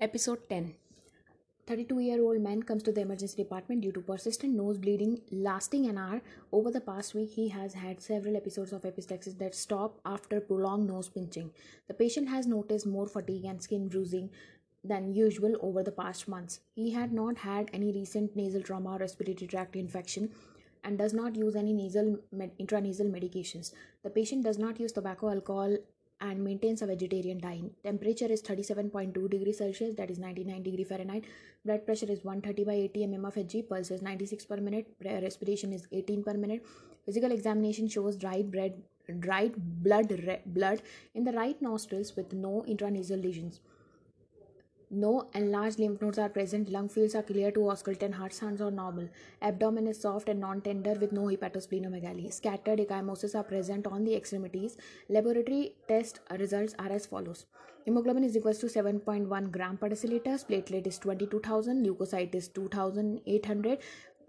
Episode 10 32 year old man comes to the emergency department due to persistent nose bleeding lasting an hour. Over the past week, he has had several episodes of epistaxis that stop after prolonged nose pinching. The patient has noticed more fatigue and skin bruising than usual over the past months. He had not had any recent nasal trauma or respiratory tract infection and does not use any nasal med- intranasal medications. The patient does not use tobacco, alcohol, and maintains a vegetarian diet. Temperature is 37.2 degrees Celsius, that is 99 degree Fahrenheit. Blood pressure is 130 by 80 mm of Hg. Pulse is 96 per minute. Respiration is 18 per minute. Physical examination shows dried bread, dried blood, blood in the right nostrils with no intranasal lesions. No enlarged lymph nodes are present. Lung fields are clear to auscultant. Heart sounds are normal. Abdomen is soft and non-tender with no hepatosplenomegaly. Scattered ecchymosis are present on the extremities. Laboratory test results are as follows. Hemoglobin is equals to 7.1 gram per deciliter. Platelet is 22,000. Leukocyte is 2,800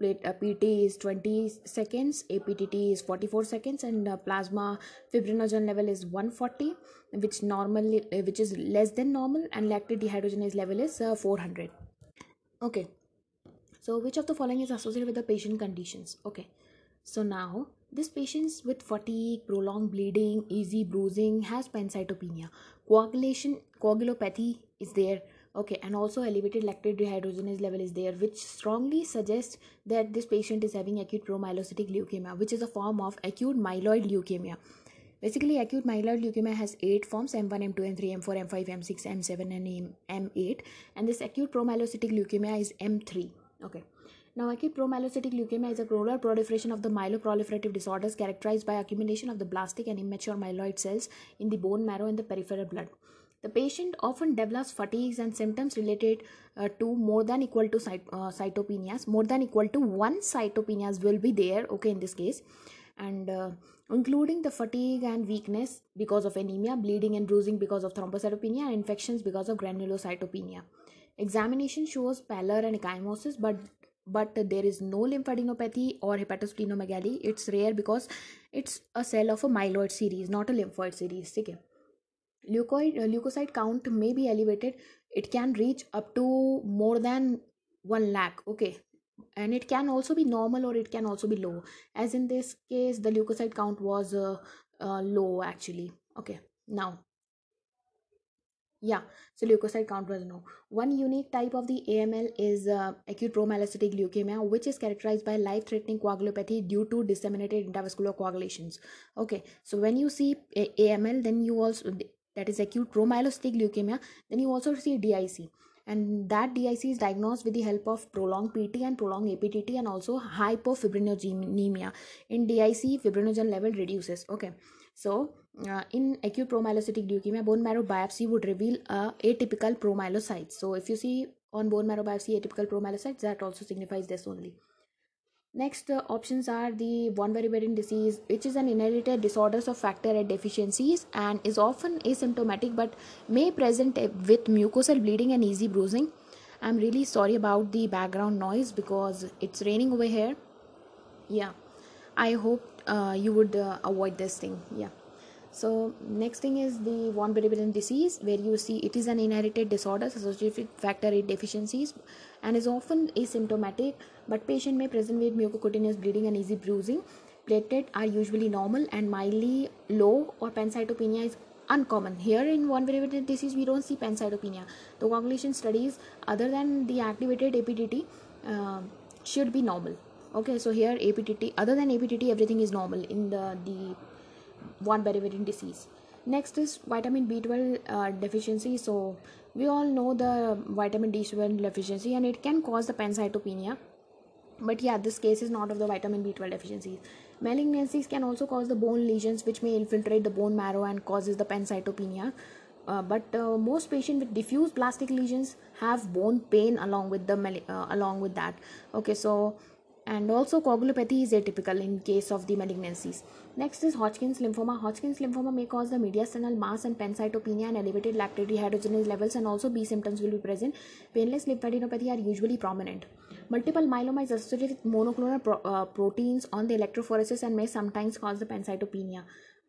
plate uh, pt is 20 seconds aptt is 44 seconds and uh, plasma fibrinogen level is 140 which normally uh, which is less than normal and lactate dehydrogenase level is uh, 400 okay. So which of the following is associated with the patient conditions? Okay. So now this patient with fatigue prolonged bleeding easy bruising has pancytopenia. Coagulation coagulopathy is there okay and also elevated lactate dehydrogenase level is there which strongly suggests that this patient is having acute promyelocytic leukemia which is a form of acute myeloid leukemia. Basically acute myeloid leukemia has eight forms m1 m2 m3 m4 m5 m6 m7 and m8 and this acute promyelocytic leukemia is m3 okay. Now acute promyelocytic leukemia is a chronic proliferation of the myeloproliferative disorders characterized by accumulation of the blastic and immature myeloid cells in the bone marrow and the peripheral blood the patient often develops fatigues and symptoms related uh, to more than equal to cyt- uh, cytopenias. More than equal to one cytopenias will be there, okay, in this case, and uh, including the fatigue and weakness because of anemia, bleeding and bruising because of thrombocytopenia, and infections because of granulocytopenia. Examination shows pallor and ecchymosis, but but there is no lymphadenopathy or hepatosplenomegaly. It's rare because it's a cell of a myeloid series, not a lymphoid series. Okay leukoid uh, leukocyte count may be elevated. It can reach up to more than 1 lakh okay. And it can also be normal or it can also be low. As in this case the leukocyte count was uh, uh, low actually okay. Now yeah so leukocyte count was no one unique type of the aml is uh, acute promyelocytic leukemia which is characterized by life threatening coagulopathy due to disseminated intravascular coagulations okay. So when you see aml then you also that is acute promyelocytic leukemia then you also see dic and that dic is diagnosed with the help of prolonged pt and prolonged aptt and also hypofibrinogenemia. In dic fibrinogen level reduces. Okay. So uh, in acute promyelocytic leukemia bone marrow biopsy would reveal a atypical promyelocytes so if you see on bone marrow biopsy atypical promyelocytes that also signifies this only Next uh, options are the von Willebrand disease, which is an inherited disorders of factor VIII deficiencies and is often asymptomatic but may present with mucosal bleeding and easy bruising. I'm really sorry about the background noise because it's raining over here. Yeah, I hope uh, you would uh, avoid this thing. Yeah. So next thing is the von Willebrand disease, where you see it is an inherited disorder associated with factor VIII deficiencies, and is often asymptomatic. But patient may present with mucocutaneous bleeding and easy bruising. Platelet are usually normal and mildly low, or pancytopenia is uncommon. Here in von Willebrand disease, we don't see pancytopenia. The coagulation studies, other than the activated APTT, uh, should be normal. Okay, so here APTT, other than APTT, everything is normal in the the von Willebrand disease. Next is vitamin B12 uh, deficiency. So we all know the vitamin B12 deficiency, and it can cause the pancytopenia. But yeah, this case is not of the vitamin B12 deficiency. Malignancies can also cause the bone lesions, which may infiltrate the bone marrow and causes the pancytopenia. Uh, but uh, most patients with diffuse plastic lesions have bone pain along with the uh, along with that. Okay, so and also coagulopathy is atypical in case of the malignancies. Next is Hodgkin's lymphoma. Hodgkin's lymphoma may cause the mediastinal mass and pancytopenia and elevated lactate dehydrogenase levels and also B symptoms will be present. Painless lymphadenopathy are usually prominent. Multiple myeloma is associated with monoclonal pro- uh, proteins on the electrophoresis and may sometimes cause the pancytopenia.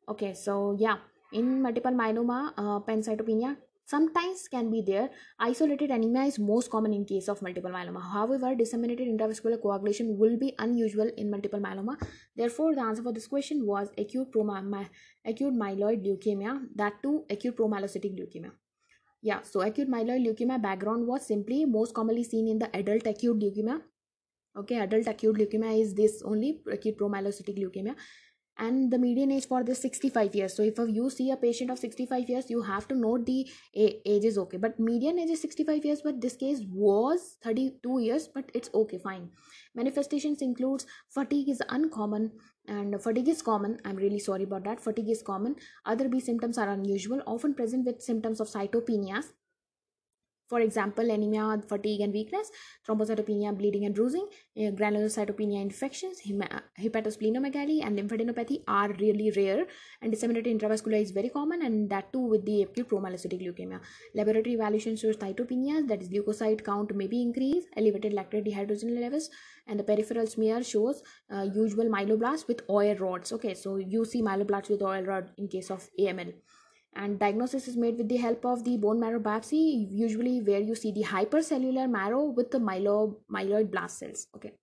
Okay, so yeah, in multiple myeloma, uh, pancytopenia sometimes can be there. Isolated anemia is most common in case of multiple myeloma. However disseminated intravascular coagulation will be unusual in multiple myeloma. Therefore the answer for this question was acute proma- acute myeloid leukemia that too acute promyelocytic leukemia. Yeah so acute myeloid leukemia background was simply most commonly seen in the adult acute leukemia. Okay adult acute leukemia is this only acute promyelocytic leukemia and the median age for this 65 years. So if you see a patient of 65 years you have to note the age is okay. But median age is 65 years but this case was 32 years but it's okay fine. Manifestations includes fatigue is uncommon and fatigue is common. I'm really sorry about that. Fatigue is common. Other b symptoms are unusual often present with symptoms of cytopenias for example, anemia, fatigue, and weakness, thrombocytopenia, bleeding and bruising, granulocytopenia infections, hepatosplenomegaly, and lymphadenopathy are really rare. And disseminated intravascular is very common, and that too with the acute promyelocytic leukemia. Laboratory evaluation shows cytopenia, that is leukocyte count may be increased, elevated lactate dehydrogenase levels, and the peripheral smear shows uh, usual myeloblasts with Auer rods. Okay, so you see myeloblasts with Auer rod in case of AML and diagnosis is made with the help of the bone marrow biopsy usually where you see the hypercellular marrow with the myelo- myeloid blast cells okay?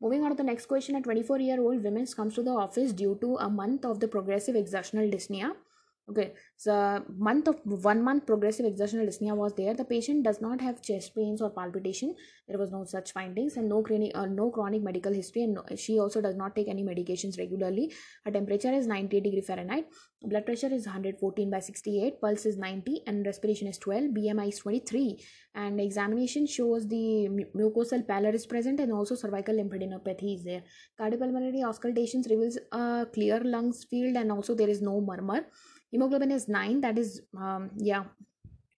Moving on to the next question a 24 year old woman comes to the office due to a month of the progressive exertional dyspnea okay so month of one month progressive exertional dyspnea was there. The patient does not have chest pains or palpitation. There was no such findings and no chronic uh, no chronic medical history and no, she also does not take any medications regularly. Her temperature is 98 degree fahrenheit. Blood pressure is 114 by 68 pulse is 90 and respiration is 12 bmi is 23 and examination shows the mucosal pallor is present and also cervical lymphadenopathy is there. Cardiopulmonary auscultations reveals a clear lungs field and also there is no murmur hemoglobin is 9 that is um, yeah.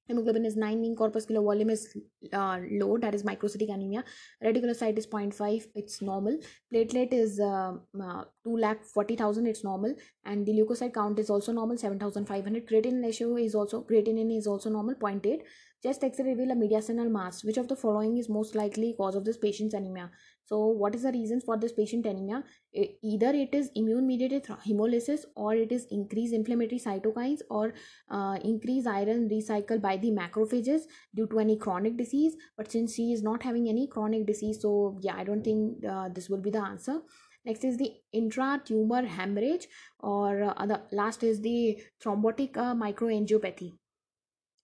Hemoglobin is 9 mean corpuscular volume is uh, low that is microcytic anemia. Reticulocyte is 0.5 it's normal. Platelet is uh, uh, 2 lakh 40000 it's normal. And the leukocyte count is also normal 7500 creatinine ratio is also creatinine is also normal 0.8 chest x-ray reveal a mediastinal mass. Which of the following is most likely cause of this patient's anemia so what is the reasons for this patient anemia? Either it is immune mediated hemolysis or it is increased inflammatory cytokines or uh, increased iron recycle by the macrophages due to any chronic disease. But since she is not having any chronic disease so yeah i don't think uh, this will be the answer. Next is the intra-tumor hemorrhage or uh, the last is the thrombotic uh, microangiopathy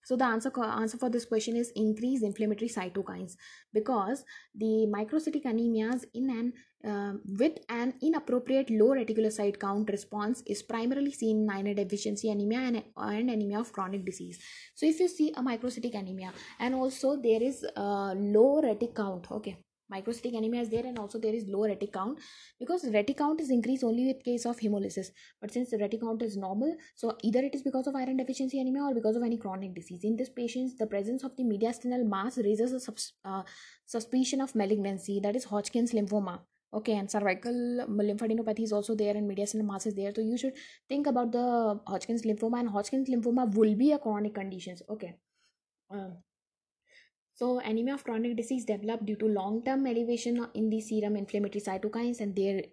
so the answer answer for this question is increased inflammatory cytokines because the microcytic anemias in an uh, with an inappropriate low reticulocyte count response is primarily seen in iron deficiency anemia and, and anemia of chronic disease. So if you see a microcytic anemia and also there is a low retic count, okay, microcytic anemia is there and also there is low retic count because retic count is increased only with case of hemolysis. But since the retic count is normal so either it is because of iron deficiency anemia or because of any chronic disease. In this patients the presence of the mediastinal mass raises a uh, suspicion of malignancy that is hodgkin's lymphoma. Okay and cervical lymphadenopathy is also there and mediastinal mass is there. So you should think about the hodgkin's lymphoma and hodgkin's lymphoma will be a chronic conditions. Okay. Um, so anemia of chronic disease develop due to long-term elevation in the serum inflammatory cytokines, and their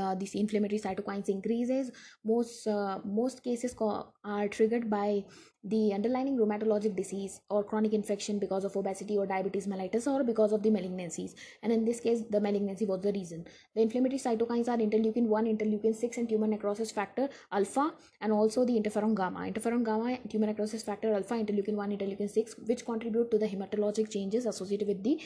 uh, these inflammatory cytokines increases. Most uh, most cases are triggered by the underlying rheumatologic disease or chronic infection because of obesity or diabetes mellitus or because of the malignancies. And in this case the malignancy was the reason. The inflammatory cytokines are interleukin 1 interleukin 6 and tumor necrosis factor alpha and also the interferon gamma. Interferon gamma tumor necrosis factor alpha interleukin 1 interleukin 6 which contribute to the hematologic changes associated with the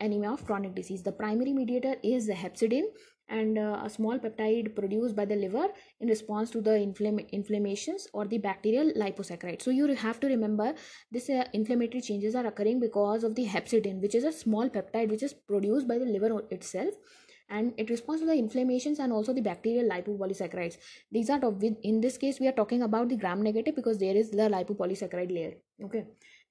anemia of chronic disease. The primary mediator is the hepcidin and uh, a small peptide produced by the liver in response to the infl- inflammations or the bacterial liposaccharide so you have to remember this uh, inflammatory changes are occurring because of the hepcidin which is a small peptide which is produced by the liver itself and it responds to the inflammations and also the bacterial lipopolysaccharides these are in this case we are talking about the gram negative because there is the lipopolysaccharide layer. Okay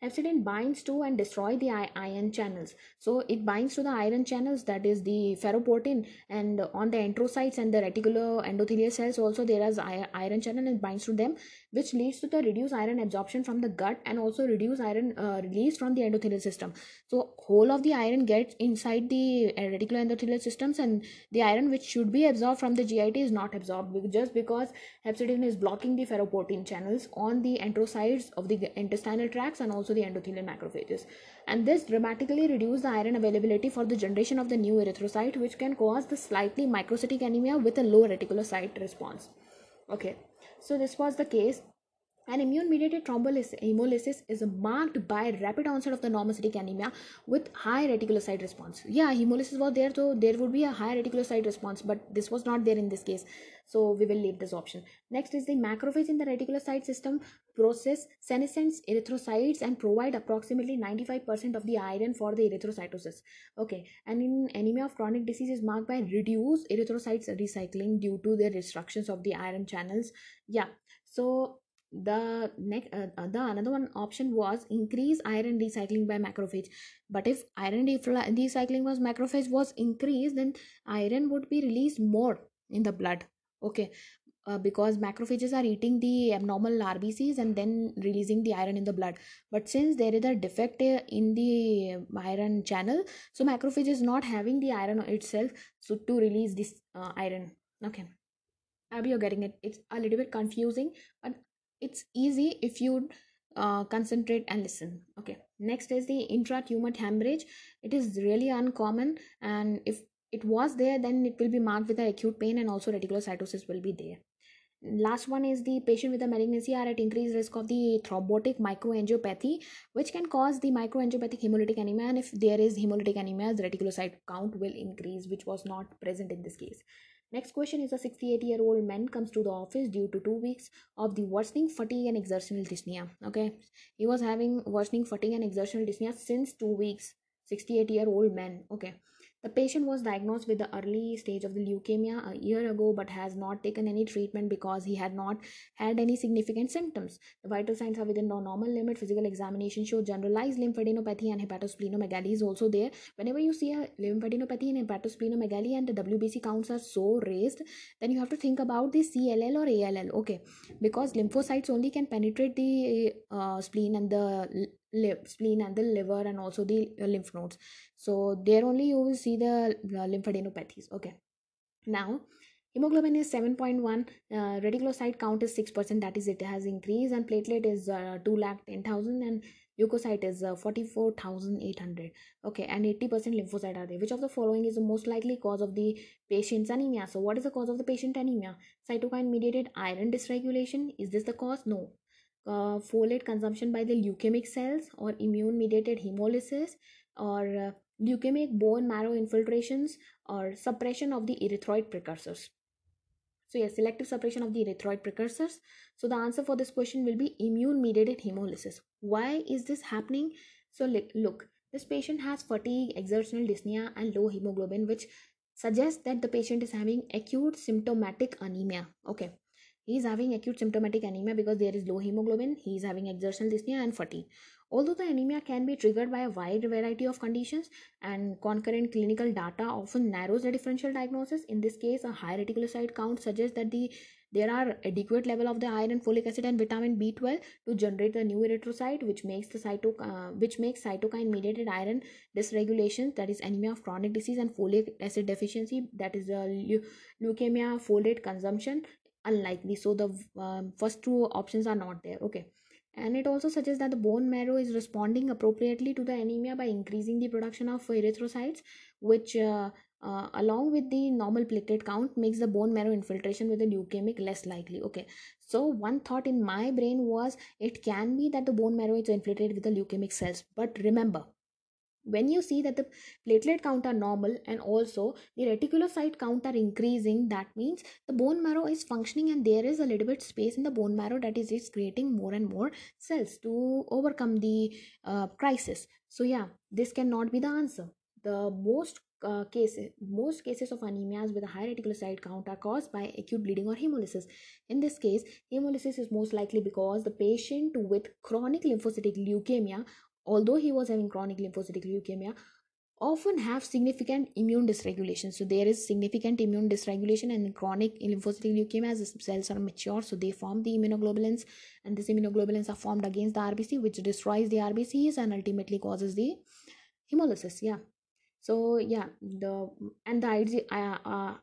hepcidin binds to and destroy the ion channels. So it binds to the iron channels that is the ferroportin and on the enterocytes and the reticular endothelial cells also there is iron channel and binds to them which leads to the reduced iron absorption from the gut and also reduced iron uh, release from the endothelial system. So whole of the iron gets inside the reticular endothelial systems and the iron which should be absorbed from the git is not absorbed just because hepcidin is blocking the ferroportin channels on the enterocytes of the intestinal tracts and also the endothelial macrophages. And this dramatically reduce the iron availability for the generation of the new erythrocyte which can cause the slightly microcytic anemia with a low reticulocyte response. Okay so this was the case an immune-mediated thrombolysis hemolysis is marked by rapid onset of the normocytic anemia with high reticulocyte response. Yeah, hemolysis was there, so there would be a high reticulocyte response, but this was not there in this case. So we will leave this option. Next is the macrophage in the reticulocyte system process senescent erythrocytes and provide approximately 95% of the iron for the erythrocytosis. Okay, and in anemia of chronic disease is marked by reduced erythrocytes recycling due to the restrictions of the iron channels. Yeah, so the next uh, uh, the another one option was increase iron recycling by macrophage. But if iron recycling was macrophage was increased then iron would be released more in the blood. Okay. Uh, because macrophages are eating the abnormal rbcs and then releasing the iron in the blood. But since there is a defect uh, in the iron channel so macrophage is not having the iron itself so to release this uh, iron. Okay. Abby, you're getting it. It's a little bit confusing, but it's easy if you uh, concentrate and listen. Okay next is the intratumor hemorrhage. It is really uncommon and if it was there then it will be marked with acute pain and also reticulocytosis will be there. Last one is the patient with a malignancy are at increased risk of the thrombotic microangiopathy which can cause the microangiopathic hemolytic anemia and if there is hemolytic anemia the reticulocyte count will increase which was not present in this case Next question is a 68 year old man comes to the office due to two weeks of the worsening fatigue and exertional dyspnea. Okay, he was having worsening fatigue and exertional dyspnea since two weeks. 68 year old man. Okay, the patient was diagnosed with the early stage of the leukemia a year ago but has not taken any treatment because he had not had any significant symptoms. The vital signs are within the normal limit. Physical examination show generalized lymphadenopathy and hepatosplenomegaly is also there. Whenever you see a lymphadenopathy and hepatosplenomegaly and the WBC counts are so raised, then you have to think about the CLL or ALL. Okay, because lymphocytes only can penetrate the uh, spleen and the spleen and the liver and also the uh, lymph nodes. So there only you will see the uh, lymphadenopathies okay. Now hemoglobin is 7.1 uh, reticulocyte count is 6% that is it has increased and platelet is uh, 2 lakh 10000 and leukocyte is uh, 44800 okay and 80% lymphocyte are there which of the following is the most likely cause of the patient's anemia? So what is the cause of the patient anemia? Cytokine mediated iron dysregulation is this the cause? No uh, folate consumption by the leukemic cells or immune mediated hemolysis or uh, leukemic bone marrow infiltrations or suppression of the erythroid precursors. So yes selective suppression of the erythroid precursors. So the answer for this question will be immune mediated hemolysis. Why is this happening? So look this patient has fatigue exertional dyspnea and low hemoglobin which suggests that the patient is having acute symptomatic anemia. Okay he is having acute symptomatic anemia because there is low hemoglobin. He is having exertional dyspnea and fatigue. Although the anemia can be triggered by a wide variety of conditions and concurrent clinical data often narrows the differential diagnosis, in this case, a high reticulocyte count suggests that the there are adequate level of the iron, folic acid, and vitamin B12 to generate the new erythrocyte, which makes the cyto uh, which makes cytokine mediated iron dysregulation, that is anemia of chronic disease, and folic acid deficiency, that is uh, leukemia folate consumption unlikely. So the um, first two options are not there. Okay. And it also suggests that the bone marrow is responding appropriately to the anemia by increasing the production of erythrocytes which uh, uh, along with the normal platelet count makes the bone marrow infiltration with the leukemic less likely. Okay. So one thought in my brain was it can be that the bone marrow is infiltrated with the leukemic cells. But remember when you see that the platelet count are normal and also the reticulocyte count are increasing that means the bone marrow is functioning and there is a little bit space in the bone marrow that is, is creating more and more cells to overcome the uh, crisis. So yeah this cannot be the answer. The most uh, cases most cases of anemias with a high reticulocyte count are caused by acute bleeding or hemolysis. In this case hemolysis is most likely because the patient with chronic lymphocytic leukemia although he was having chronic lymphocytic leukemia often have significant immune dysregulation. So there is significant immune dysregulation and chronic lymphocytic leukemia as the cells are mature so they form the immunoglobulins and these immunoglobulins are formed against the rbc which destroys the rbcs and ultimately causes the hemolysis yeah. So yeah the and the IG, uh, uh,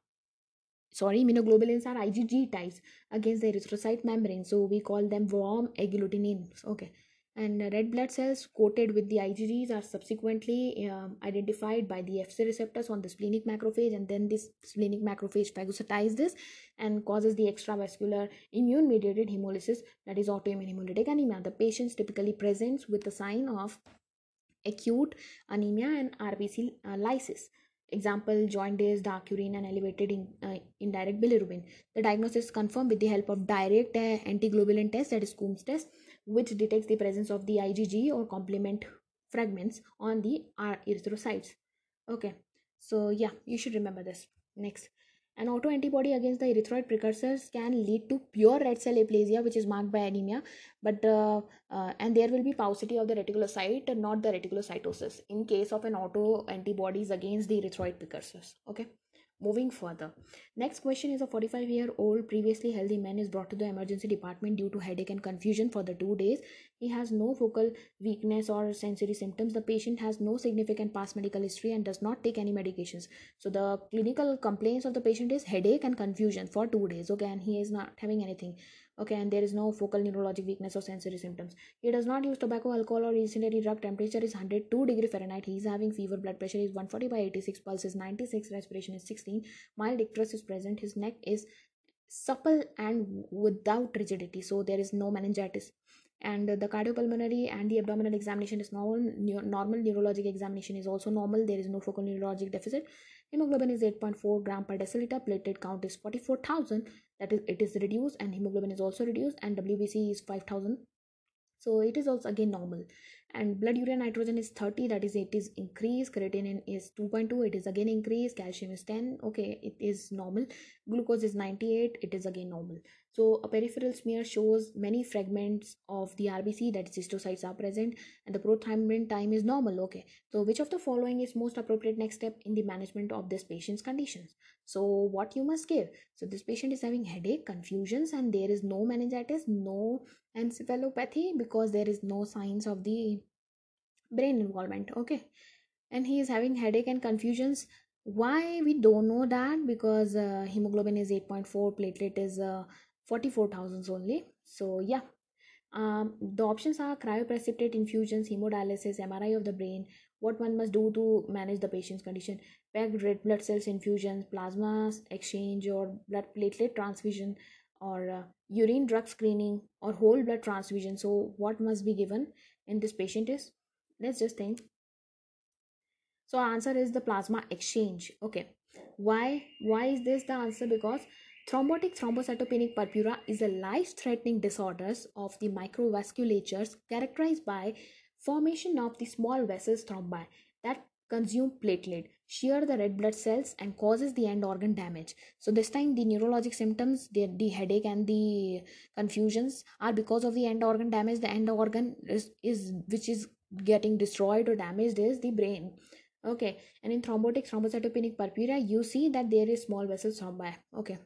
sorry immunoglobulins are igg types against the erythrocyte membrane so we call them warm agglutinins okay and red blood cells coated with the IgGs are subsequently um, identified by the FC receptors on the splenic macrophage and then this splenic macrophage phagocytize this and causes the extravascular immune mediated hemolysis that is autoimmune hemolytic anemia. The patients typically presents with the sign of acute anemia and RBC uh, lysis. Example, jaundice, dark urine, and elevated in, uh, indirect bilirubin. The diagnosis is confirmed with the help of direct uh, antiglobulin test, that is Coombs test, which detects the presence of the IgG or complement fragments on the erythrocytes. Okay, so yeah, you should remember this. Next, an autoantibody against the erythroid precursors can lead to pure red cell aplasia, which is marked by anemia, but uh, uh, and there will be paucity of the reticulocyte, not the reticulocytosis, in case of an autoantibodies against the erythroid precursors. Okay moving further. Next question is a 45 year old previously healthy man is brought to the emergency department due to headache and confusion for the two days. He has no focal weakness or sensory symptoms. The patient has no significant past medical history and does not take any medications. So the clinical complaints of the patient is headache and confusion for two days okay and he is not having anything okay and there is no focal neurologic weakness or sensory symptoms. He does not use tobacco alcohol or incendiary drug. Temperature is 102 degree fahrenheit. He is having fever. Blood pressure is 140 by 86 pulse is 96 respiration is 16 mild icterus is present. His neck is supple and without rigidity so there is no meningitis. And the cardiopulmonary and the abdominal examination is normal. Normal neurologic examination is also normal. There is no focal neurologic deficit. Hemoglobin is 8.4 gram per deciliter. Platelet count is 44000 that is it is reduced and hemoglobin is also reduced and wbc is 5000 so it is also again normal. And blood urea nitrogen is 30 that is it is increased. Creatinine is 2.2 it is again increased. Calcium is 10 okay it is normal. Glucose is 98 it is again normal so a peripheral smear shows many fragments of the rbc that schistocytes are present and the prothrombin time is normal okay? So which of the following is most appropriate next step in the management of this patient's conditions? So what you must give so this patient is having headache confusions and there is no meningitis no encephalopathy because there is no signs of the brain involvement okay? And he is having headache and confusions. Why? We don't know that because uh, hemoglobin is 8.4 platelet is uh, 44000 only. So yeah. Um, the options are cryoprecipitate infusions hemodialysis mri of the brain what one must do to manage the patient's condition packed red blood cells infusions plasma exchange or blood platelet transfusion or uh, urine drug screening or whole blood transfusion. So what must be given in this patient is let's just think. So answer is the plasma exchange. Okay. Why why is this the answer? Because thrombotic thrombocytopenic purpura is a life-threatening disorders of the microvasculatures characterized by formation of the small vessels thrombi that consume platelet shear the red blood cells and causes the end organ damage. So this time the neurologic symptoms the, the headache and the confusions are because of the end organ damage. The end organ is, is which is getting destroyed or damaged is the brain. Okay. And in thrombotic thrombocytopenic purpura you see that there is small vessels thrombi. Okay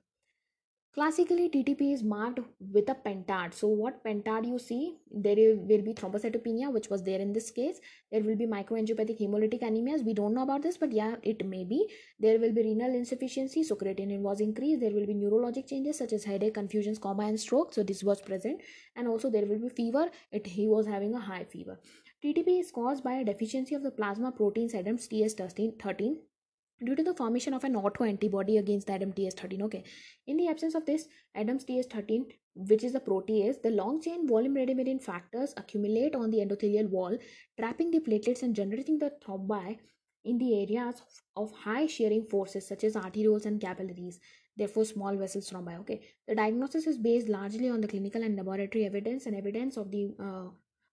Classically, TTP is marked with a pentad. So, what pentad you see, there will be thrombocytopenia, which was there in this case. There will be microangiopathic hemolytic anemias. We don't know about this, but yeah, it may be. There will be renal insufficiency. So, creatinine was increased. There will be neurologic changes such as headache, confusions, coma, and stroke. So, this was present. And also, there will be fever. It He was having a high fever. TTP is caused by a deficiency of the plasma protein ADAMTS TS13 due to the formation of an autoantibody against the ADAMTS13. Okay, in the absence of this ADAMTS13, which is the protease, the long chain volume redominating factors accumulate on the endothelial wall, trapping the platelets and generating the thrombi in the areas of high shearing forces such as arterioles and capillaries therefore small vessels thrombi okay the diagnosis is based largely on the clinical and laboratory evidence and evidence of the uh,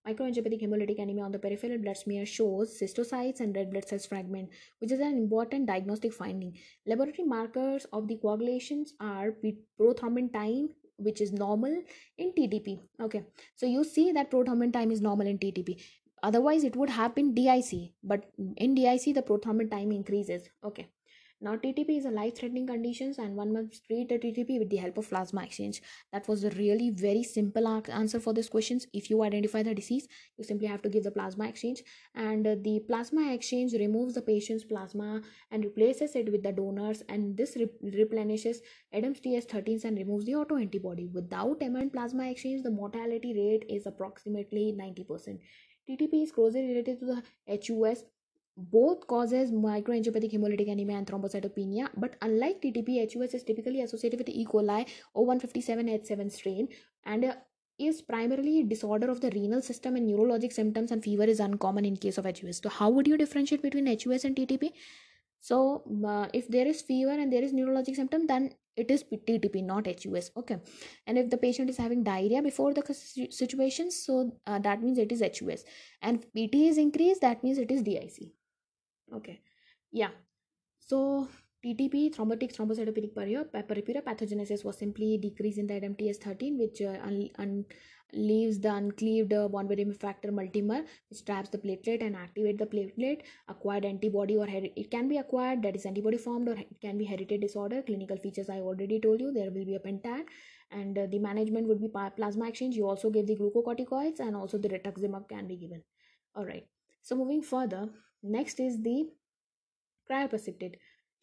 Microangiopathic hemolytic anemia on the peripheral blood smear shows schistocytes and red blood cells fragment, which is an important diagnostic finding. Laboratory markers of the coagulations are prothrombin time, which is normal in TTP. Okay, so you see that prothrombin time is normal in TTP. Otherwise, it would have been DIC, but in DIC, the prothrombin time increases. Okay, now ttp is a life threatening conditions and one must treat the ttp with the help of plasma exchange. That was a really very simple answer for this questions. If you identify the disease you simply have to give the plasma exchange. And uh, the plasma exchange removes the patient's plasma and replaces it with the donors and this re- replenishes adams ts13s and removes the autoantibody. Without emergent plasma exchange the mortality rate is approximately 90% ttp is closely related to the hus both causes microangiopathic hemolytic anemia and thrombocytopenia, but unlike TTP, HUS is typically associated with E. coli O157H7 strain and uh, is primarily a disorder of the renal system and neurologic symptoms and fever is uncommon in case of HUS. So how would you differentiate between HUS and TTP? So uh, if there is fever and there is neurologic symptom, then it is TTP, not HUS. Okay, and if the patient is having diarrhea before the situation, so uh, that means it is HUS. And PT is increased, that means it is DIC okay yeah so TTP, thrombotic thrombocytopenic purpura pathogenesis was simply decrease in the ADAMTS13, which uh, un- un- leaves the uncleaved uh, von factor multimer, which traps the platelet and activate the platelet. Acquired antibody or it can be acquired, that is antibody formed, or it can be hereditary disorder. Clinical features I already told you. There will be a pentad, and uh, the management would be plasma exchange. You also give the glucocorticoids, and also the rituximab can be given. All right. So moving further, next is the cryoprecipitate.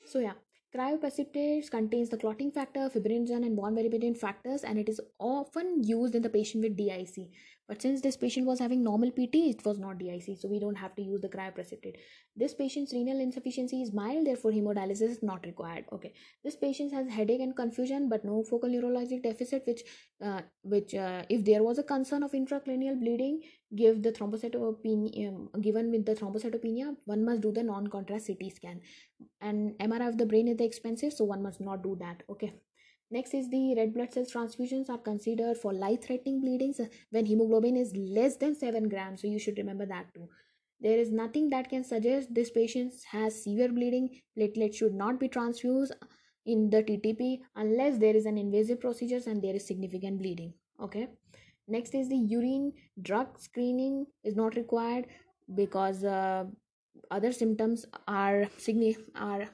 So yeah cryoprecipitate contains the clotting factor fibrinogen and von Willebrand factors and it is often used in the patient with dic but since this patient was having normal pt it was not dic so we don't have to use the cryoprecipitate. This patient's renal insufficiency is mild therefore hemodialysis is not required. Okay. This patient has headache and confusion but no focal neurologic deficit which uh, which uh, if there was a concern of intracranial bleeding give the thrombocytopenia um, given with the thrombocytopenia one must do the non-contrast ct scan. And mri of the brain is expensive so one must not do that. Okay next is the red blood cells transfusions are considered for life threatening bleedings when hemoglobin is less than 7 grams. So you should remember that too. There is nothing that can suggest this patient has severe bleeding. Platelets should not be transfused in the ttp unless there is an invasive procedures and there is significant bleeding. Okay? Next is the urine drug screening is not required because uh, other symptoms are are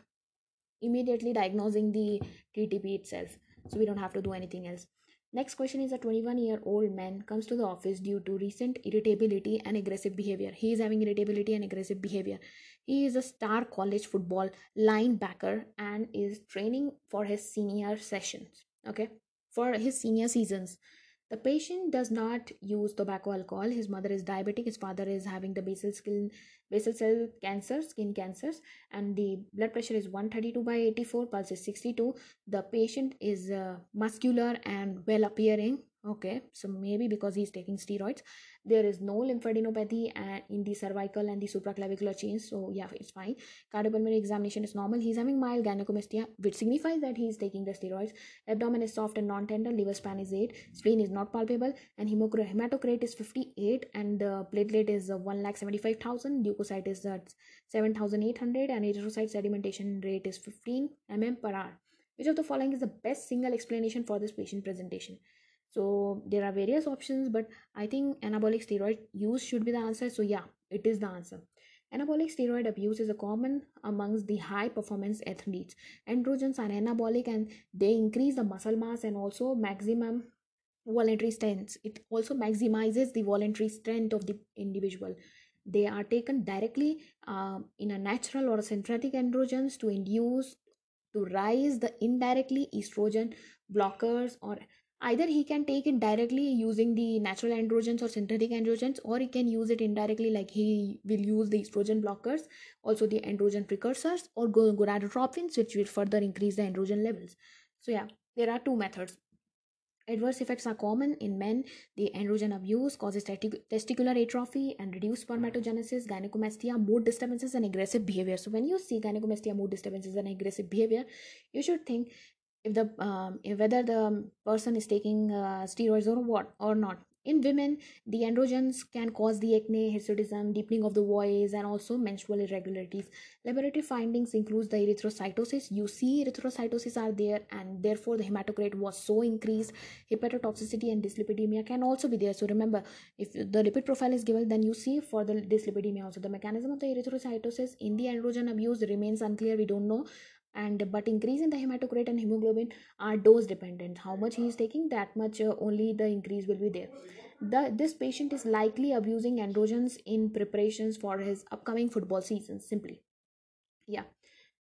immediately diagnosing the ttp itself so we don't have to do anything else. Next question is a 21 year old man comes to the office due to recent irritability and aggressive behavior. He is having irritability and aggressive behavior. He is a star college football linebacker and is training for his senior sessions okay? For his senior seasons the patient does not use tobacco alcohol. His mother is diabetic. His father is having the basal skin basal cell cancer, skin cancers, and the blood pressure is 132 by 84, pulse is 62. The patient is uh, muscular and well appearing okay so maybe because he's taking steroids there is no lymphadenopathy uh, in the cervical and the supraclavicular chains so yeah it's fine. Cardiopulmonary examination is normal. He's having mild gynecomastia which signifies that he's taking the steroids. Abdomen is soft and non-tender. Liver span is 8 spleen is not palpable. And hematocrit is 58 and the platelet is uh, 1,75,000 leukocyte is uh, 7,800 and erythrocyte sedimentation rate is 15 mm per hour. Which of the following is the best single explanation for this patient presentation so there are various options but i think anabolic steroid use should be the answer. So yeah it is the answer. Anabolic steroid abuse is a common amongst the high performance athletes. Androgens are anabolic and they increase the muscle mass and also maximum voluntary strength. It also maximizes the voluntary strength of the individual. They are taken directly uh, in a natural or a synthetic androgens to induce to rise the indirectly estrogen blockers or either he can take it directly using the natural androgens or synthetic androgens or he can use it indirectly like he will use the estrogen blockers also the androgen precursors or gonadotropins which will further increase the androgen levels. So yeah there are two methods. Adverse effects are common in men. The androgen abuse causes testicular atrophy and reduced spermatogenesis gynecomastia mood disturbances and aggressive behavior. So when you see gynecomastia mood disturbances and aggressive behavior you should think if the um, whether the person is taking uh, steroids or what or not. In women the androgens can cause the acne hirsutism deepening of the voice and also menstrual irregularities. Laboratory findings includes the erythrocytosis. You see erythrocytosis are there and therefore the hematocrit was so increased. Hepatotoxicity and dyslipidemia can also be there. So remember if the lipid profile is given then you see for the dyslipidemia also. The mechanism of the erythrocytosis in the androgen abuse remains unclear. We don't know and but increase in the hematocrit and hemoglobin are dose dependent. How much he is taking that much uh, only the increase will be there. The this patient is likely abusing androgens in preparations for his upcoming football season simply. Yeah.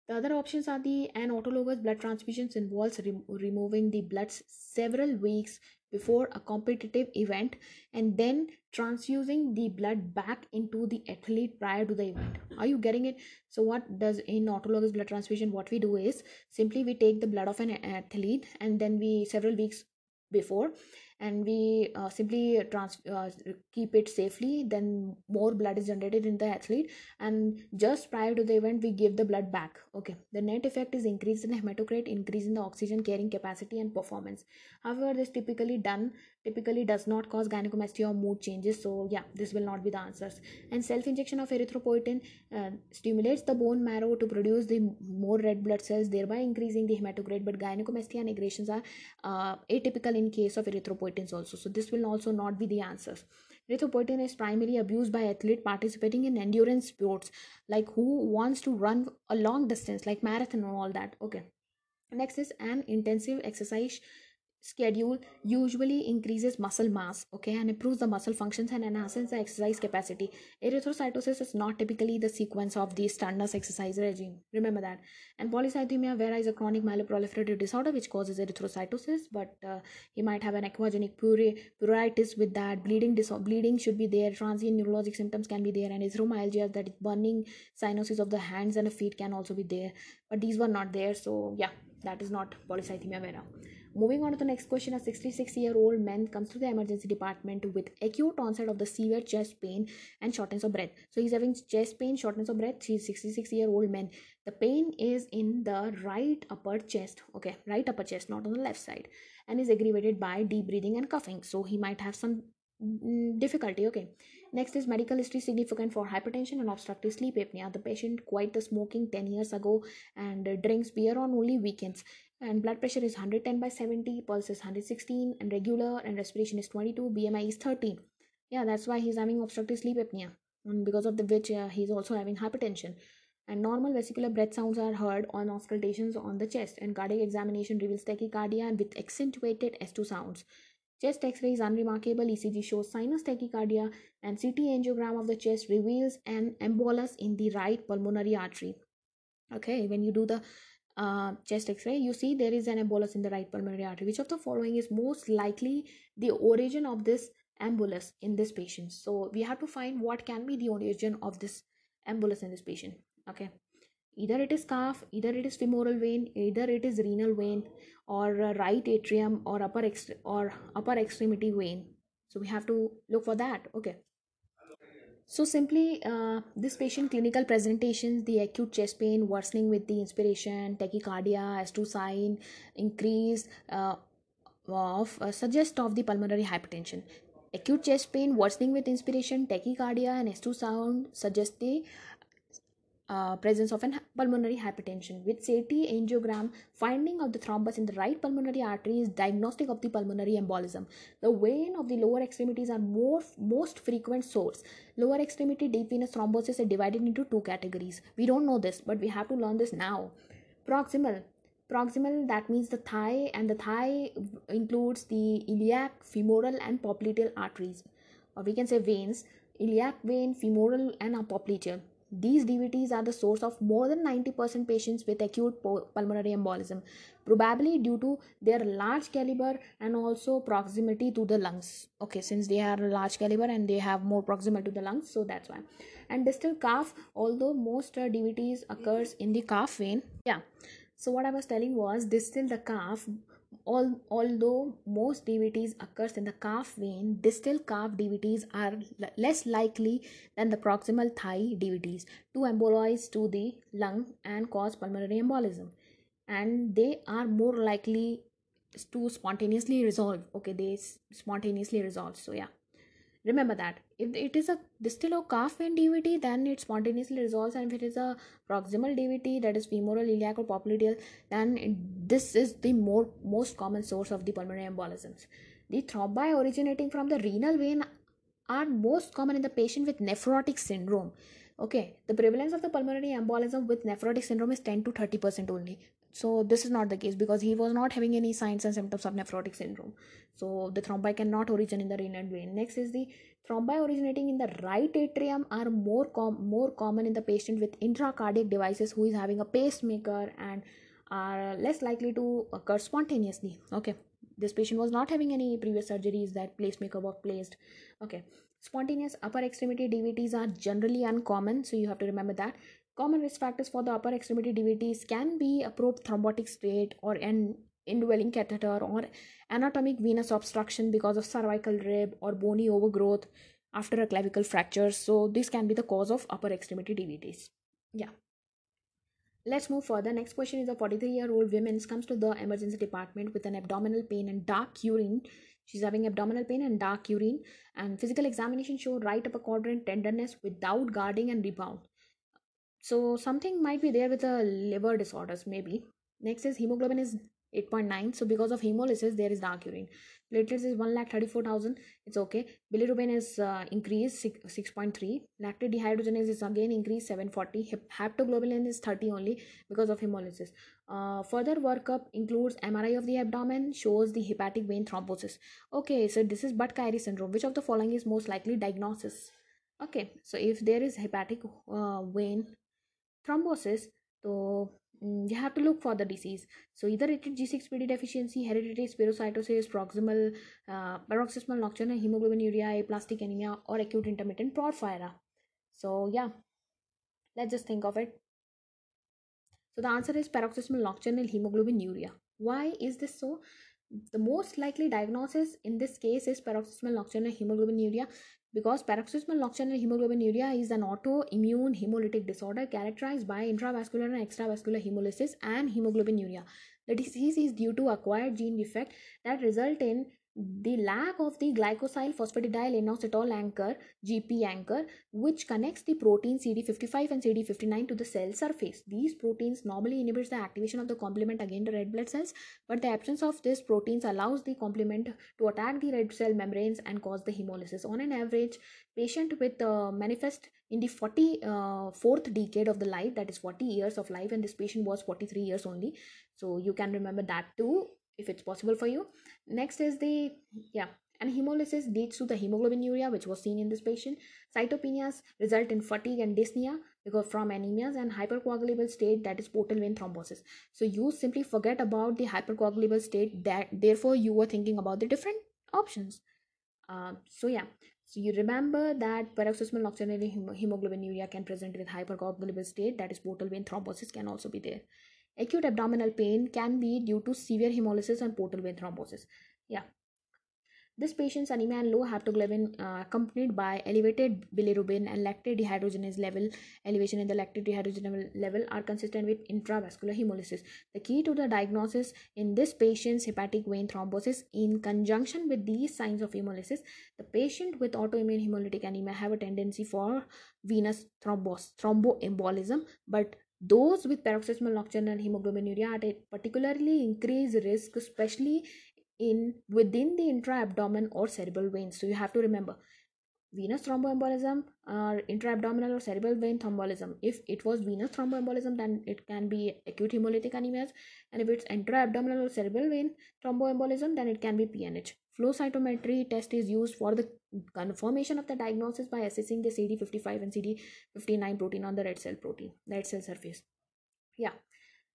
The other options are the an autologous blood transfusions involves rem- removing the blood several weeks before a competitive event and then transfusing the blood back into the athlete prior to the event. Are you getting it? So what does in autologous blood transfusion what we do is simply we take the blood of an athlete and then we several weeks before and we uh, simply trans- uh, keep it safely then more blood is generated in the athlete and just prior to the event we give the blood back okay? The net effect is increase in hematocrit increase in the oxygen carrying capacity and performance. However this typically done typically does not cause gynecomastia or mood changes. So yeah this will not be the answers. And self injection of erythropoietin uh, stimulates the bone marrow to produce the more red blood cells thereby increasing the hematocrit. But gynecomastia and are uh, atypical in case of erythropoietins also. So this will also not be the answers. Erythropoietin is primarily abused by athlete participating in endurance sports like who wants to run a long distance like marathon and all that. Okay. Next is an intensive exercise schedule usually increases muscle mass okay and improves the muscle functions and enhances the exercise capacity. Erythrocytosis is not typically the sequence of the standard exercise regime. Remember that. And polycythemia vera is a chronic myeloproliferative disorder which causes erythrocytosis but uh, he might have an aquagenic pruritus with that bleeding bleeding should be there transient neurologic symptoms can be there and erythromyalgia that is burning cyanosis of the hands and the feet can also be there. But these were not there so yeah that is not polycythemia vera Moving on to the next question, a 66 year old man comes to the emergency department with acute onset of the severe chest pain and shortness of breath. So he's having chest pain, shortness of breath. He's 66 year old man. The pain is in the right upper chest. Okay, right upper chest, not on the left side, and is aggravated by deep breathing and coughing. So he might have some mm, difficulty. Okay. Next is medical history significant for hypertension and obstructive sleep apnea. The patient quit the smoking 10 years ago and drinks beer on only weekends and blood pressure is 110 by 70 pulse is 116 and regular and respiration is 22 bmi is 13 yeah that's why he's having obstructive sleep apnea and because of the which uh, he's also having hypertension. And normal vesicular breath sounds are heard on auscultations on the chest and cardiac examination reveals tachycardia with accentuated s2 sounds. Chest x-ray is unremarkable ecg shows sinus tachycardia and ct angiogram of the chest reveals an embolus in the right pulmonary artery. Okay when you do the uh, chest x-ray you see there is an embolus in the right pulmonary artery which of the following is most likely the origin of this embolus in this patient. So we have to find what can be the origin of this embolus in this patient okay? Either it is calf either it is femoral vein either it is renal vein or right atrium or upper ext- or upper extremity vein. So we have to look for that okay so simply, uh, this patient clinical presentations, the acute chest pain worsening with the inspiration, tachycardia, S2 sign, increase uh, of uh, suggest of the pulmonary hypertension. Acute chest pain worsening with inspiration, tachycardia, and S2 sound suggest the uh, presence of an pulmonary hypertension. With CT angiogram, finding of the thrombus in the right pulmonary artery is diagnostic of the pulmonary embolism. The vein of the lower extremities are more most frequent source. Lower extremity deep venous thrombosis are divided into two categories. We don't know this, but we have to learn this now. Proximal. Proximal that means the thigh, and the thigh includes the iliac, femoral, and popliteal arteries, or we can say veins. Iliac vein, femoral, and popliteal these DVTs are the source of more than 90% patients with acute pulmonary embolism, probably due to their large caliber and also proximity to the lungs. Okay, since they are large caliber and they have more proximal to the lungs, so that's why. And distal calf, although most uh, DVTs occurs in the calf vein, yeah. So what I was telling was distal the calf all, although most DVTs occurs in the calf vein, distal calf DVTs are l- less likely than the proximal thigh DVTs to embolize to the lung and cause pulmonary embolism. And they are more likely to spontaneously resolve. Okay, they spontaneously resolve. So yeah remember that. If it is a distal or calf vein dvt then it spontaneously resolves and if it is a proximal dvt that is femoral iliac or popliteal then it, this is the more most common source of the pulmonary embolisms. The thrombi originating from the renal vein are most common in the patient with nephrotic syndrome. Okay the prevalence of the pulmonary embolism with nephrotic syndrome is 10 to 30 percent only so this is not the case because he was not having any signs and symptoms of nephrotic syndrome. So the thrombi cannot originate in the renal vein. Next is the thrombi originating in the right atrium are more com- more common in the patient with intracardiac devices who is having a pacemaker and are less likely to occur spontaneously. Okay. This patient was not having any previous surgeries that pacemaker was placed. Okay. Spontaneous upper extremity dvts are generally uncommon so you have to remember that Common risk factors for the upper extremity DVTs can be a prothrombotic state or an indwelling catheter or anatomic venous obstruction because of cervical rib or bony overgrowth after a clavicle fracture. So this can be the cause of upper extremity DVTs. Yeah. Let's move further. Next question is a 43 year old woman comes to the emergency department with an abdominal pain and dark urine. She's having abdominal pain and dark urine, and physical examination show right upper quadrant tenderness without guarding and rebound so something might be there with the liver disorders maybe. Next is hemoglobin is 8.9 so because of hemolysis there is dark urine. Platelets is 1 lakh 34000 it's okay. Bilirubin is uh, increased 6, 6.3 lactate dehydrogenase is again increased 740 haptoglobin is 30 only because of hemolysis. Uh, further workup includes mri of the abdomen shows the hepatic vein thrombosis. Okay so this is budd-chiari syndrome. Which of the following is most likely diagnosis? Okay so if there is hepatic uh, vein thrombosis so mm, you have to look for the disease so either it is g6pd deficiency hereditary spherocytosis proximal uh, paroxysmal nocturnal hemoglobinuria aplastic anemia or acute intermittent porphyria so yeah let's just think of it so the answer is paroxysmal nocturnal hemoglobinuria why is this so the most likely diagnosis in this case is paroxysmal nocturnal hemoglobinuria because paroxysmal nocturnal hemoglobinuria is an autoimmune hemolytic disorder characterized by intravascular and extravascular hemolysis and hemoglobinuria. The disease is due to acquired gene defect that result in the lack of the glycosyl phosphatidyl inositol anchor gp anchor which connects the protein cd55 and cd59 to the cell surface. These proteins normally inhibits the activation of the complement against the red blood cells but the absence of these proteins allows the complement to attack the red cell membranes and cause the hemolysis. On an average patient with uh, manifest in the 44th uh, decade of the life that is 40 years of life and this patient was 43 years only. So you can remember that too if it's possible for you. Next is the yeah and hemolysis leads to the hemoglobinuria which was seen in this patient. Cytopenias result in fatigue and dyspnea because from anemias and hypercoagulable state that is portal vein thrombosis. So you simply forget about the hypercoagulable state that therefore you were thinking about the different options. Uh, so yeah. So you remember that paroxysmal nocturnal hemoglobinuria can present with hypercoagulable state that is portal vein thrombosis can also be there Acute abdominal pain can be due to severe hemolysis and portal vein thrombosis. Yeah. This patient's anemia and low haptoglobin uh, accompanied by elevated bilirubin and lactate dehydrogenase level, elevation in the lactate dehydrogenase level are consistent with intravascular hemolysis. The key to the diagnosis in this patient's hepatic vein thrombosis in conjunction with these signs of hemolysis, the patient with autoimmune hemolytic anemia have a tendency for venous thrombos, thromboembolism, but those with paroxysmal nocturnal hemoglobinuria at a particularly increased risk, especially in within the intra-abdomen or cerebral veins. So you have to remember venous thromboembolism or intra-abdominal or cerebral vein thromboembolism. If it was venous thromboembolism, then it can be acute hemolytic anemias, and if it's intra-abdominal or cerebral vein thromboembolism, then it can be PNH. Flow cytometry test is used for the confirmation of the diagnosis by assessing the CD55 and CD59 protein on the red cell protein, red cell surface. Yeah.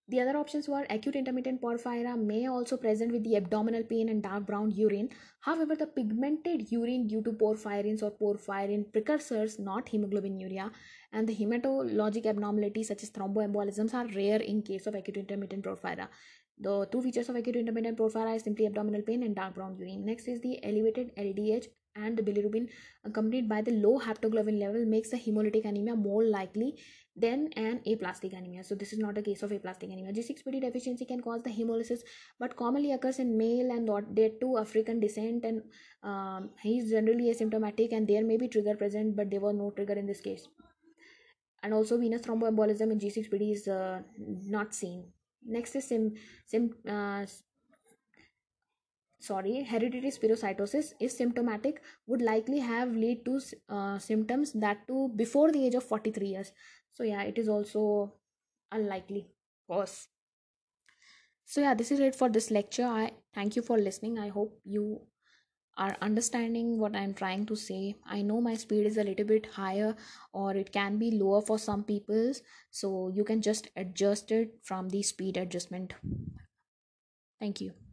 The other options were acute intermittent porphyria may also present with the abdominal pain and dark brown urine. However, the pigmented urine due to porphyrins or porphyrin precursors, not hemoglobinuria, and the hematologic abnormalities such as thromboembolisms are rare in case of acute intermittent porphyria. The two features of acute intermittent porphyria is simply abdominal pain and dark brown urine. Next is the elevated LDH and the bilirubin accompanied by the low haptoglobin level makes the hemolytic anemia more likely than an aplastic anemia. So this is not a case of aplastic anemia. G6PD deficiency can cause the hemolysis but commonly occurs in male and they too African descent and um, he is generally asymptomatic and there may be trigger present but there was no trigger in this case. And also venous thromboembolism in G6PD is uh, not seen next is sim, sim uh, sorry hereditary spherocytosis is symptomatic would likely have lead to uh, symptoms that too before the age of 43 years. So yeah it is also unlikely. Cause so yeah this is it for this lecture. I thank you for listening. I hope you are understanding what i'm trying to say. I know my speed is a little bit higher or it can be lower for some people's. So you can just adjust it from the speed adjustment. Thank you